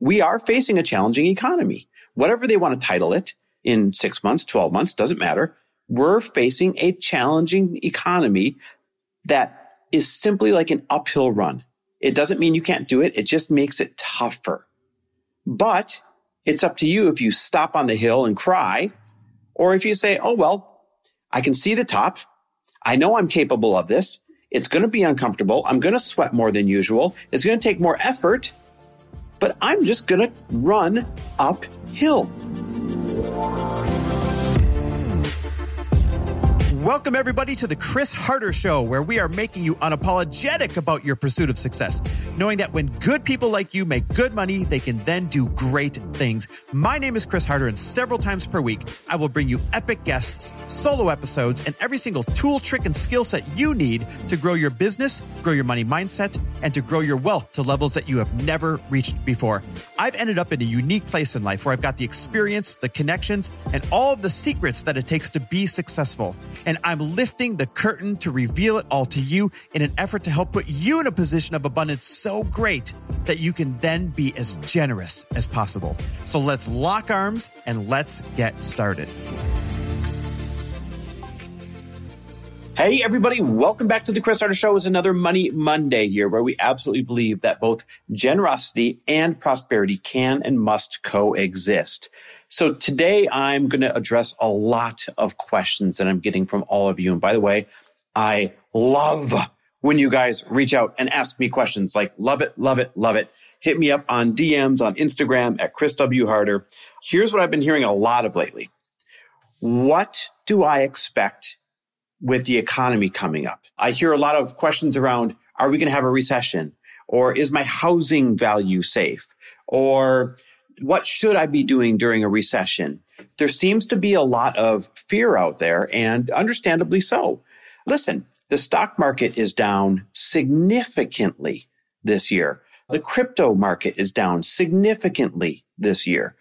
we are facing a challenging economy. Whatever they want to title it in six months, 12 months, doesn't matter. We're facing a challenging economy that is simply like an uphill run. It doesn't mean you can't do it. It just makes it tougher. But it's up to you if you stop on the hill and cry, or if you say, oh, well, I can see the top. I know I'm capable of this. It's going to be uncomfortable. I'm going to sweat more than usual. It's going to take more effort, but I'm just going to run uphill. Welcome, everybody, to the Chris Harder Show, where we are making you unapologetic about your pursuit of success, knowing that when good people like you make good money, they can then do great things. My name is Chris Harder, and several times per week, I will bring you epic guests, solo episodes, and every single tool, trick, and skill set you need to grow your business, grow your money mindset, and to grow your wealth to levels that you have never reached before. I've ended up in a unique place in life where I've got the experience, the connections, and all of the secrets that it takes to be successful. And I'm lifting the curtain to reveal it all to you in an effort to help put you in a position of abundance so great that you can then be as generous as possible. So let's lock arms and let's get started. Hey, everybody, welcome back to the Chris Harder Show. It's another Money Monday here where we absolutely believe that both generosity and prosperity can and must coexist. So today I'm going to address a lot of questions that I'm getting from all of you. And by the way, I love when you guys reach out and ask me questions like love it, love it, love it. Hit me up on DMs on Instagram at Chris W. Harder. Here's what I've been hearing a lot of lately. What do I expect with the economy coming up? I hear a lot of questions around, are we going to have a recession? Or is my housing value safe? Or what should I be doing during a recession? There seems to be a lot of fear out there, and understandably so. Listen, the stock market is down significantly this year. The crypto market is down significantly this year.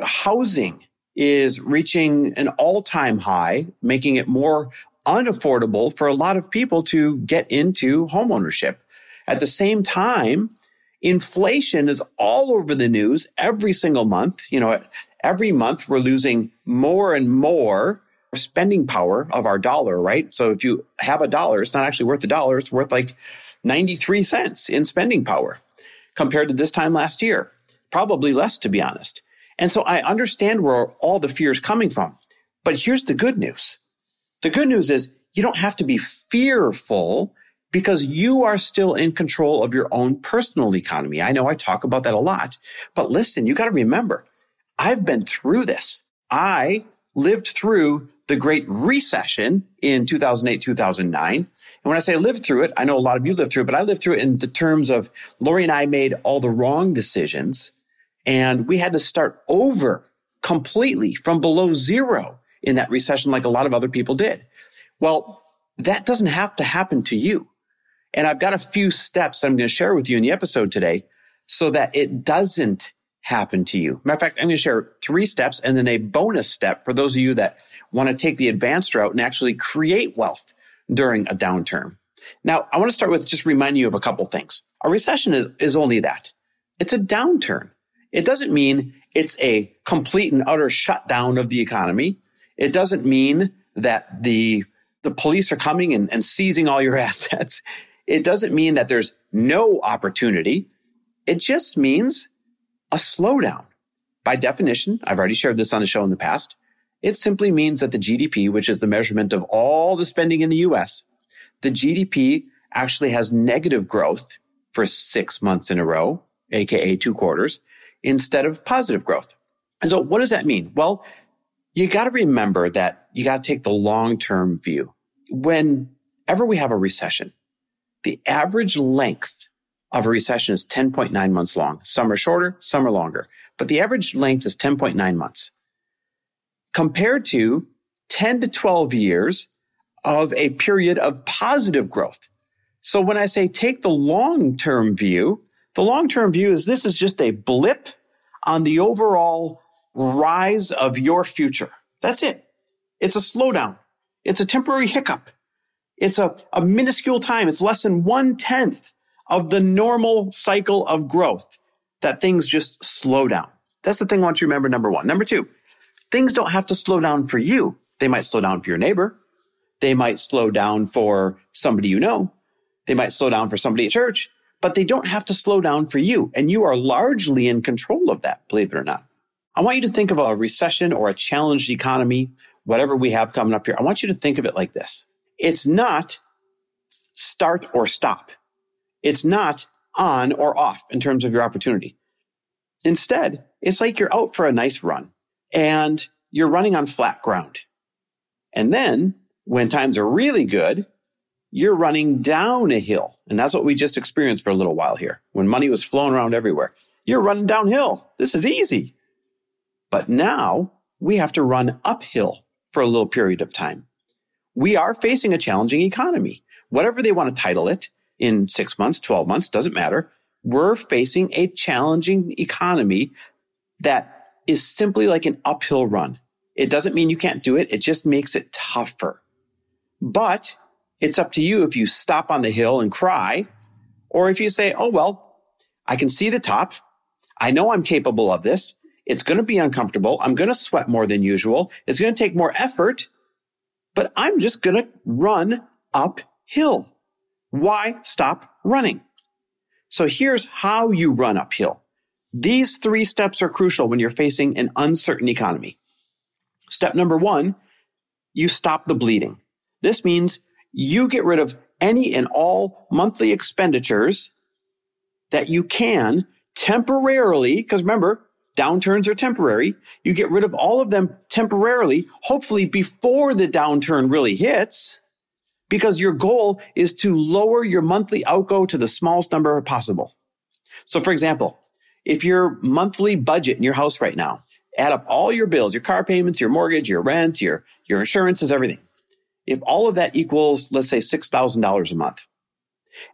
Housing is reaching an all time high, making it more unaffordable for a lot of people to get into homeownership. At the same time, Inflation is all over the news every single month. You know, every month we're losing more and more spending power of our dollar, right? So if you have a dollar, it's not actually worth a dollar, it's worth like 93 cents in spending power compared to this time last year. Probably less, to be honest. And so I understand where all the fear is coming from. But here's the good news. The good news is you don't have to be fearful because you are still in control of your own personal economy. I know I talk about that a lot, but listen, you got to remember, I've been through this. I lived through the Great Recession in 2008, 2009. And when I say lived through it, I know a lot of you lived through it, but I lived through it in the terms of Lori and I made all the wrong decisions and we had to start over completely from below zero in that recession, like a lot of other people did. Well, that doesn't have to happen to you. And I've got a few steps I'm going to share with you in the episode today so that it doesn't happen to you. Matter of fact, I'm going to share three steps and then a bonus step for those of you that want to take the advanced route and actually create wealth during a downturn. Now, I want to start with just reminding you of a couple things. A recession is, is only that. It's a downturn. It doesn't mean it's a complete and utter shutdown of the economy. It doesn't mean that the the police are coming and, and seizing all your assets. It doesn't mean that there's no opportunity. It just means a slowdown. By definition, I've already shared this on the show in the past. It simply means that the GDP, which is the measurement of all the spending in the US, the GDP actually has negative growth for six months in a row, aka two quarters, instead of positive growth. And so what does that mean? Well, you got to remember that you got to take the long term view. Whenever we have a recession, the average length of a recession is 10.9 months long. Some are shorter, some are longer, but the average length is 10.9 months compared to 10 to 12 years of a period of positive growth. So when I say take the long term view, the long term view is this is just a blip on the overall rise of your future. That's it. It's a slowdown. It's a temporary hiccup. It's a, a minuscule time. It's less than one tenth of the normal cycle of growth. that things just slow down. That's the thing I want you to remember. Number one. Number two, things don't have to slow down for you. They might slow down for your neighbor. They might slow down for somebody you know. They might slow down for somebody at church, but they don't have to slow down for you. And you are largely in control of that, believe it or not. I want you to think of a recession or a challenged economy, whatever we have coming up here. I want you to think of it like this. It's not start or stop. It's not on or off in terms of your opportunity. Instead, it's like you're out for a nice run and you're running on flat ground. And then when times are really good, you're running down a hill. And that's what we just experienced for a little while here when money was flowing around everywhere. You're running downhill. This is easy. But now we have to run uphill for a little period of time. We are facing a challenging economy. Whatever they want to title it in six months, 12 months, doesn't matter. We're facing a challenging economy that is simply like an uphill run. It doesn't mean you can't do it. It just makes it tougher. But it's up to you if you stop on the hill and cry, or if you say, oh, well, I can see the top. I know I'm capable of this. It's going to be uncomfortable. I'm going to sweat more than usual. It's going to take more effort, but I'm just going to run uphill. Why stop running? So here's how you run uphill. These three steps are crucial when you're facing an uncertain economy. Step number one, you stop the bleeding. This means you get rid of any and all monthly expenditures that you can temporarily, because remember, downturns are temporary. You get rid of all of them temporarily, hopefully before the downturn really hits, because your goal is to lower your monthly outgo to the smallest number possible. So for example, if your monthly budget in your house right now, add up all your bills, your car payments, your mortgage, your rent, your, your insurances, everything if all of that equals, let's say $6,000 a month,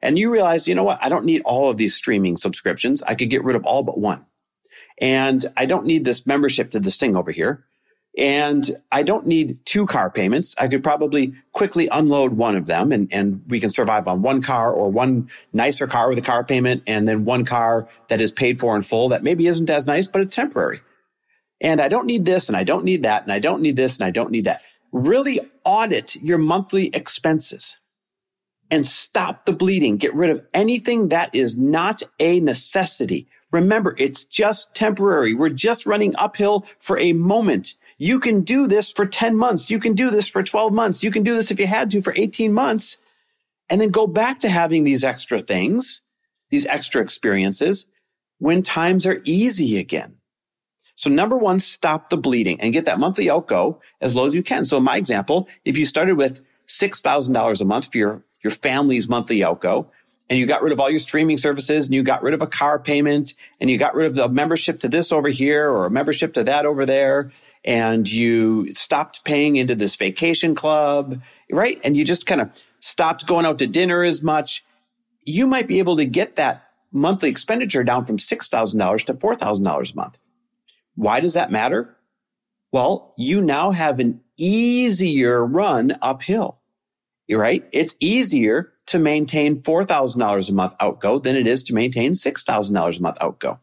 and you realize, you know what? I don't need all of these streaming subscriptions. I could get rid of all but one. And I don't need this membership to this thing over here. And I don't need two car payments. I could probably quickly unload one of them and, and we can survive on one car or one nicer car with a car payment and then one car that is paid for in full that maybe isn't as nice, but it's temporary. And I don't need this and I don't need that and I don't need this and I don't need that really audit your monthly expenses and stop the bleeding. Get rid of anything that is not a necessity. Remember, it's just temporary. We're just running uphill for a moment. You can do this for 10 months. You can do this for 12 months. You can do this if you had to for 18 months and then go back to having these extra things, these extra experiences when times are easy again. So number one, stop the bleeding and get that monthly outgo as low as you can. So in my example, if you started with $6,000 a month for your, your family's monthly outgo and you got rid of all your streaming services and you got rid of a car payment and you got rid of the membership to this over here or a membership to that over there and you stopped paying into this vacation club, right? And you just kind of stopped going out to dinner as much. You might be able to get that monthly expenditure down from $6,000 to $4,000 a month. Why does that matter? Well, you now have an easier run uphill, right? It's easier to maintain $4,000 a month outgo than it is to maintain $6,000 a month outgo.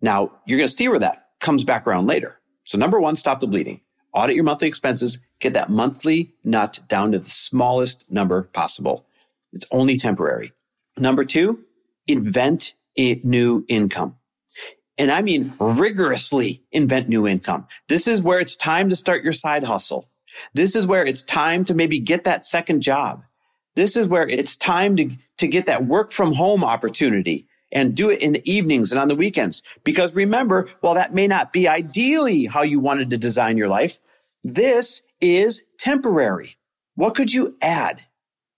Now, you're going to see where that comes back around later. So number one, stop the bleeding. Audit your monthly expenses. Get that monthly nut down to the smallest number possible. It's only temporary. Number two, invent new income and I mean rigorously invent new income. This is where it's time to start your side hustle. This is where it's time to maybe get that second job. This is where it's time to, to get that work from home opportunity and do it in the evenings and on the weekends. Because remember, while that may not be ideally how you wanted to design your life, this is temporary. What could you add?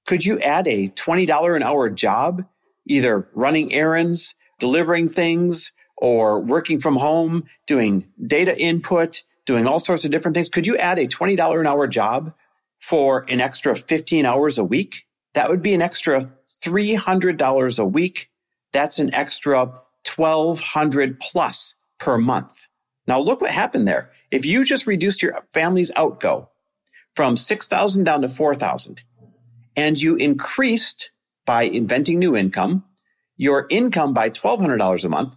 Could you add a $20 an hour job, either running errands, delivering things, or working from home, doing data input, doing all sorts of different things. Could you add a $20 an hour job for an extra 15 hours a week? That would be an extra $300 a week. That's an extra 1200 plus per month. Now look what happened there. If you just reduced your family's outgo from 6,000 down to 4,000 and you increased by inventing new income, your income by $1,200 a month,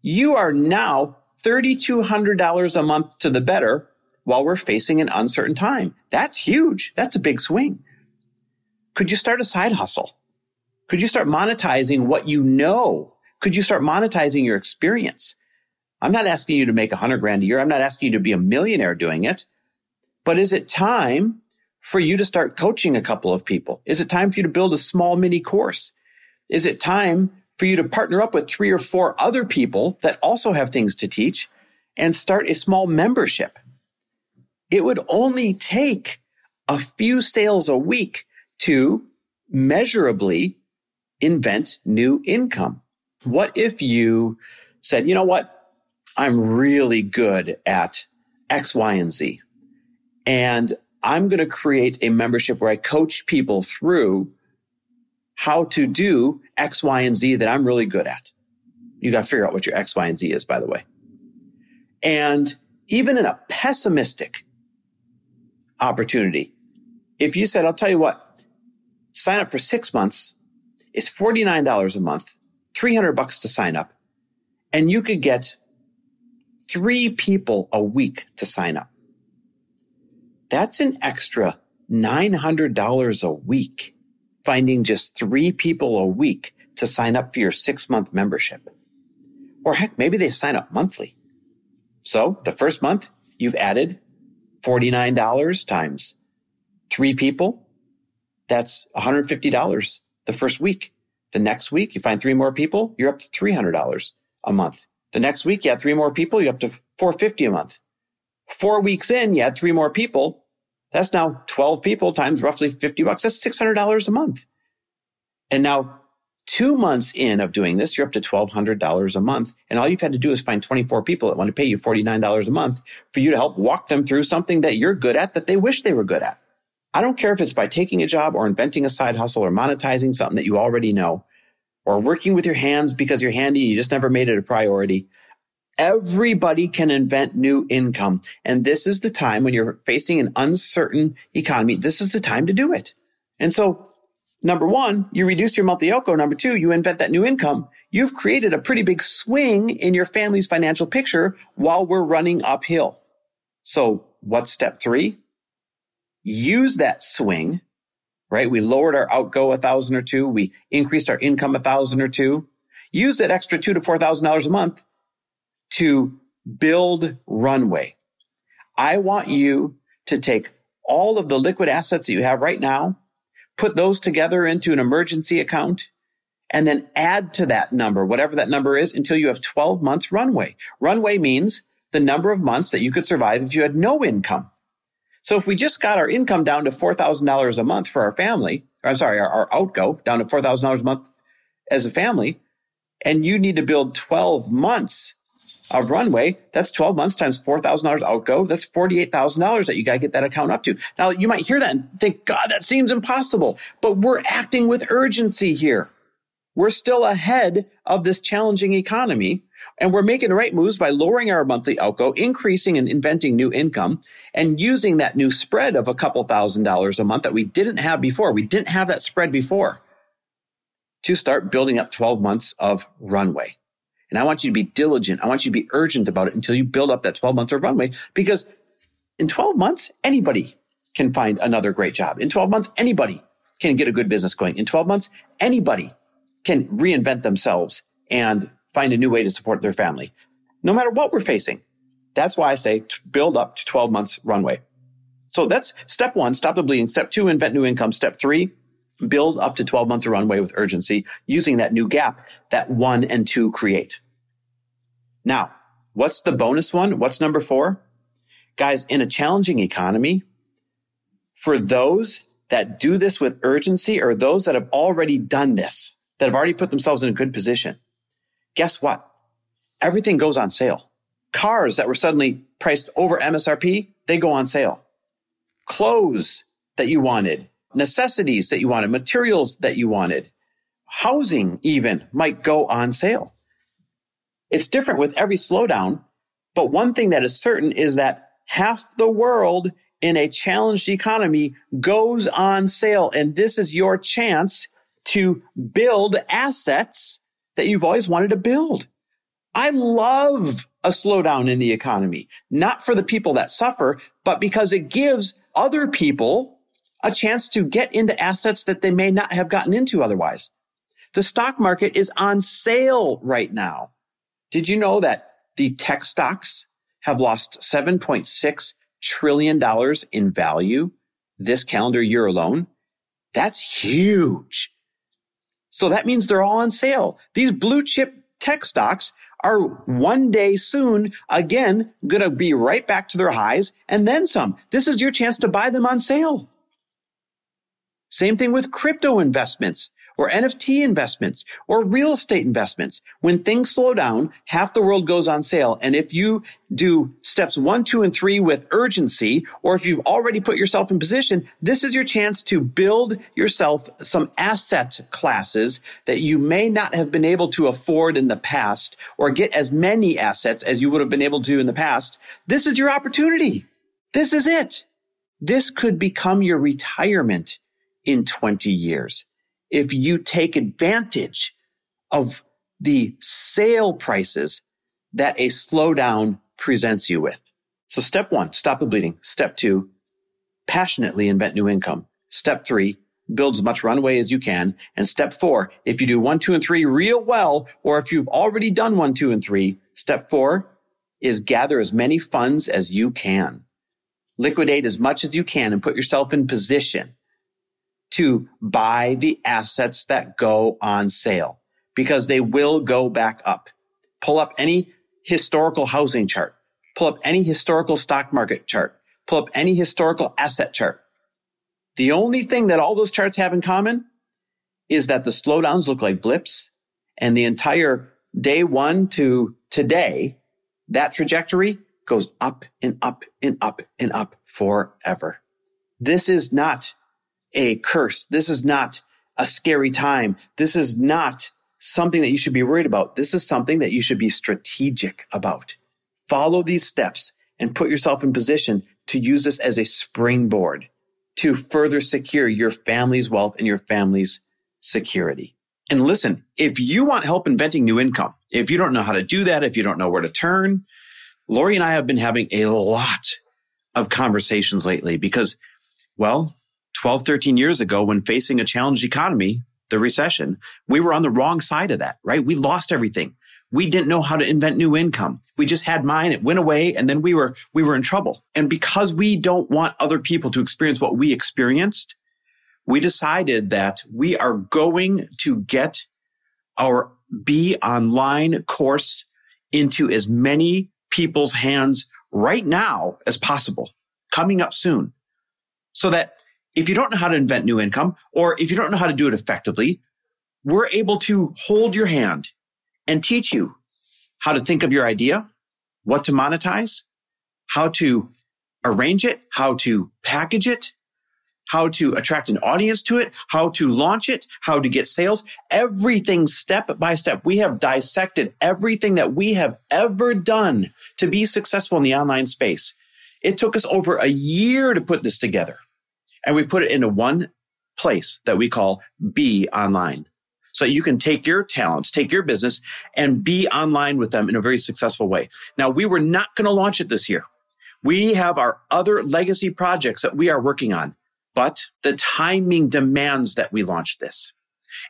you are now $3,200 a month to the better while we're facing an uncertain time. That's huge. That's a big swing. Could you start a side hustle? Could you start monetizing what you know? Could you start monetizing your experience? I'm not asking you to make a hundred grand a year. I'm not asking you to be a millionaire doing it. But is it time for you to start coaching a couple of people? Is it time for you to build a small mini course? Is it time for you to partner up with three or four other people that also have things to teach and start a small membership? It would only take a few sales a week to measurably invent new income. What if you said, you know what? I'm really good at X, Y, and Z. And I'm going to create a membership where I coach people through how to do X, Y, and Z that I'm really good at. You got to figure out what your X, Y, and Z is, by the way. And even in a pessimistic opportunity, if you said, I'll tell you what, sign up for six months, it's $49 a month, 300 bucks to sign up, and you could get three people a week to sign up. That's an extra $900 a week, finding just three people a week to sign up for your six month membership. Or heck, maybe they sign up monthly. So the first month you've added $49 times three people. That's $150 the first week. The next week you find three more people, you're up to $300 a month. The next week, you had three more people, you're up to 450 a month. Four weeks in, you had three more people. That's now 12 people times roughly 50 bucks. That's $600 a month. And now two months in of doing this, you're up to $1,200 a month. And all you've had to do is find 24 people that want to pay you $49 a month for you to help walk them through something that you're good at that they wish they were good at. I don't care if it's by taking a job or inventing a side hustle or monetizing something that you already know or working with your hands because you're handy, you just never made it a priority. Everybody can invent new income. And this is the time when you're facing an uncertain economy. This is the time to do it. And so number one, you reduce your monthly outgo. Number two, you invent that new income. You've created a pretty big swing in your family's financial picture while we're running uphill. So what's step three? Use that swing right? We lowered our outgo a thousand or two. We increased our income a thousand or two. Use that extra two to four thousand dollars a month to build runway. I want you to take all of the liquid assets that you have right now, put those together into an emergency account, and then add to that number, whatever that number is, until you have 12 months runway. Runway means the number of months that you could survive if you had no income. So if we just got our income down to $4,000 a month for our family, I'm sorry, our, our outgo down to $4,000 a month as a family, and you need to build 12 months of runway, that's 12 months times $4,000 outgo. That's $48,000 that you got to get that account up to. Now you might hear that and think, God, that seems impossible, but we're acting with urgency here. We're still ahead of this challenging economy and we're making the right moves by lowering our monthly outgo, increasing and inventing new income, and using that new spread of a couple thousand dollars a month that we didn't have before. We didn't have that spread before to start building up 12 months of runway. And I want you to be diligent. I want you to be urgent about it until you build up that 12 months of runway because in 12 months, anybody can find another great job. In 12 months, anybody can get a good business going. In 12 months, anybody can reinvent themselves and find a new way to support their family, no matter what we're facing. That's why I say build up to 12 months runway. So that's step one, stop the bleeding. Step two, invent new income. Step three, build up to 12 months of runway with urgency using that new gap that one and two create. Now, what's the bonus one? What's number four? Guys, in a challenging economy, for those that do this with urgency or those that have already done this, that have already put themselves in a good position, guess what? Everything goes on sale. Cars that were suddenly priced over MSRP, they go on sale. Clothes that you wanted, necessities that you wanted, materials that you wanted, housing even might go on sale. It's different with every slowdown, but one thing that is certain is that half the world in a challenged economy goes on sale. And this is your chance to build assets that you've always wanted to build. I love a slowdown in the economy, not for the people that suffer, but because it gives other people a chance to get into assets that they may not have gotten into otherwise. The stock market is on sale right now. Did you know that the tech stocks have lost $7.6 trillion in value this calendar year alone? That's huge. So that means they're all on sale. These blue chip tech stocks are one day soon again going to be right back to their highs and then some. This is your chance to buy them on sale. Same thing with crypto investments or NFT investments or real estate investments. When things slow down, half the world goes on sale. And if you do steps one, two, and three with urgency, or if you've already put yourself in position, this is your chance to build yourself some asset classes that you may not have been able to afford in the past or get as many assets as you would have been able to in the past. This is your opportunity. This is it. This could become your retirement in 20 years if you take advantage of the sale prices that a slowdown presents you with. So step one, stop the bleeding. Step two, passionately invent new income. Step three, build as much runway as you can. And step four, if you do one, two, and three real well, or if you've already done one, two, and three, step four is gather as many funds as you can. Liquidate as much as you can and put yourself in position to buy the assets that go on sale because they will go back up. Pull up any historical housing chart, pull up any historical stock market chart, pull up any historical asset chart. The only thing that all those charts have in common is that the slowdowns look like blips and the entire day one to today, that trajectory goes up and up and up and up forever. This is not a curse. This is not a scary time. This is not something that you should be worried about. This is something that you should be strategic about. Follow these steps and put yourself in position to use this as a springboard to further secure your family's wealth and your family's security. And listen, if you want help inventing new income, if you don't know how to do that, if you don't know where to turn, Lori and I have been having a lot of conversations lately because, well, 12, 13 years ago when facing a challenged economy, the recession, we were on the wrong side of that, right? We lost everything. We didn't know how to invent new income. We just had mine. It went away and then we were, we were in trouble. And because we don't want other people to experience what we experienced, we decided that we are going to get our Be Online course into as many people's hands right now as possible, coming up soon so that if you don't know how to invent new income or if you don't know how to do it effectively, we're able to hold your hand and teach you how to think of your idea, what to monetize, how to arrange it, how to package it, how to attract an audience to it, how to launch it, how to get sales, everything step by step. We have dissected everything that we have ever done to be successful in the online space. It took us over a year to put this together and we put it into one place that we call Be Online. So you can take your talents, take your business and be online with them in a very successful way. Now, we were not going to launch it this year. We have our other legacy projects that we are working on, but the timing demands that we launch this.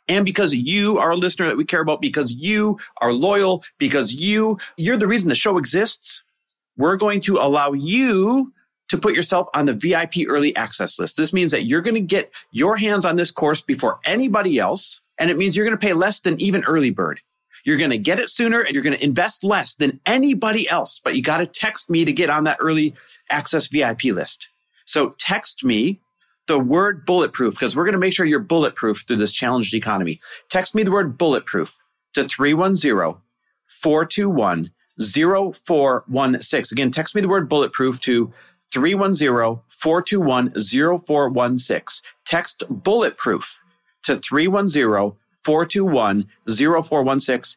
And because you are a listener that we care about, because you are loyal, because you, you're the reason the show exists, we're going to allow you to put yourself on the VIP early access list. This means that you're going to get your hands on this course before anybody else. And it means you're going to pay less than even early bird. You're going to get it sooner and you're going to invest less than anybody else, but you got to text me to get on that early access VIP list. So text me the word bulletproof because we're going to make sure you're bulletproof through this challenged economy. Text me the word bulletproof to 310 421 0416. Again, text me the word bulletproof to 310-421-0416. Text bulletproof to 310-421-0416.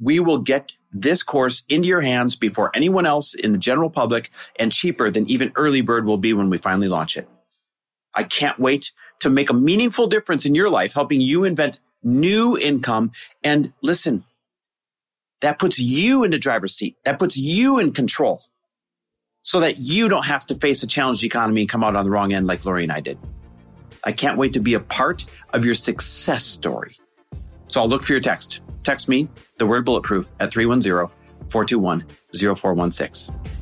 We will get this course into your hands before anyone else in the general public and cheaper than even early bird will be when we finally launch it. I can't wait to make a meaningful difference in your life, helping you invent new income. And listen, that puts you in the driver's seat. That puts you in control so that you don't have to face a challenged economy and come out on the wrong end like Lori and I did. I can't wait to be a part of your success story. So I'll look for your text. Text me the word bulletproof at 310 421 0416.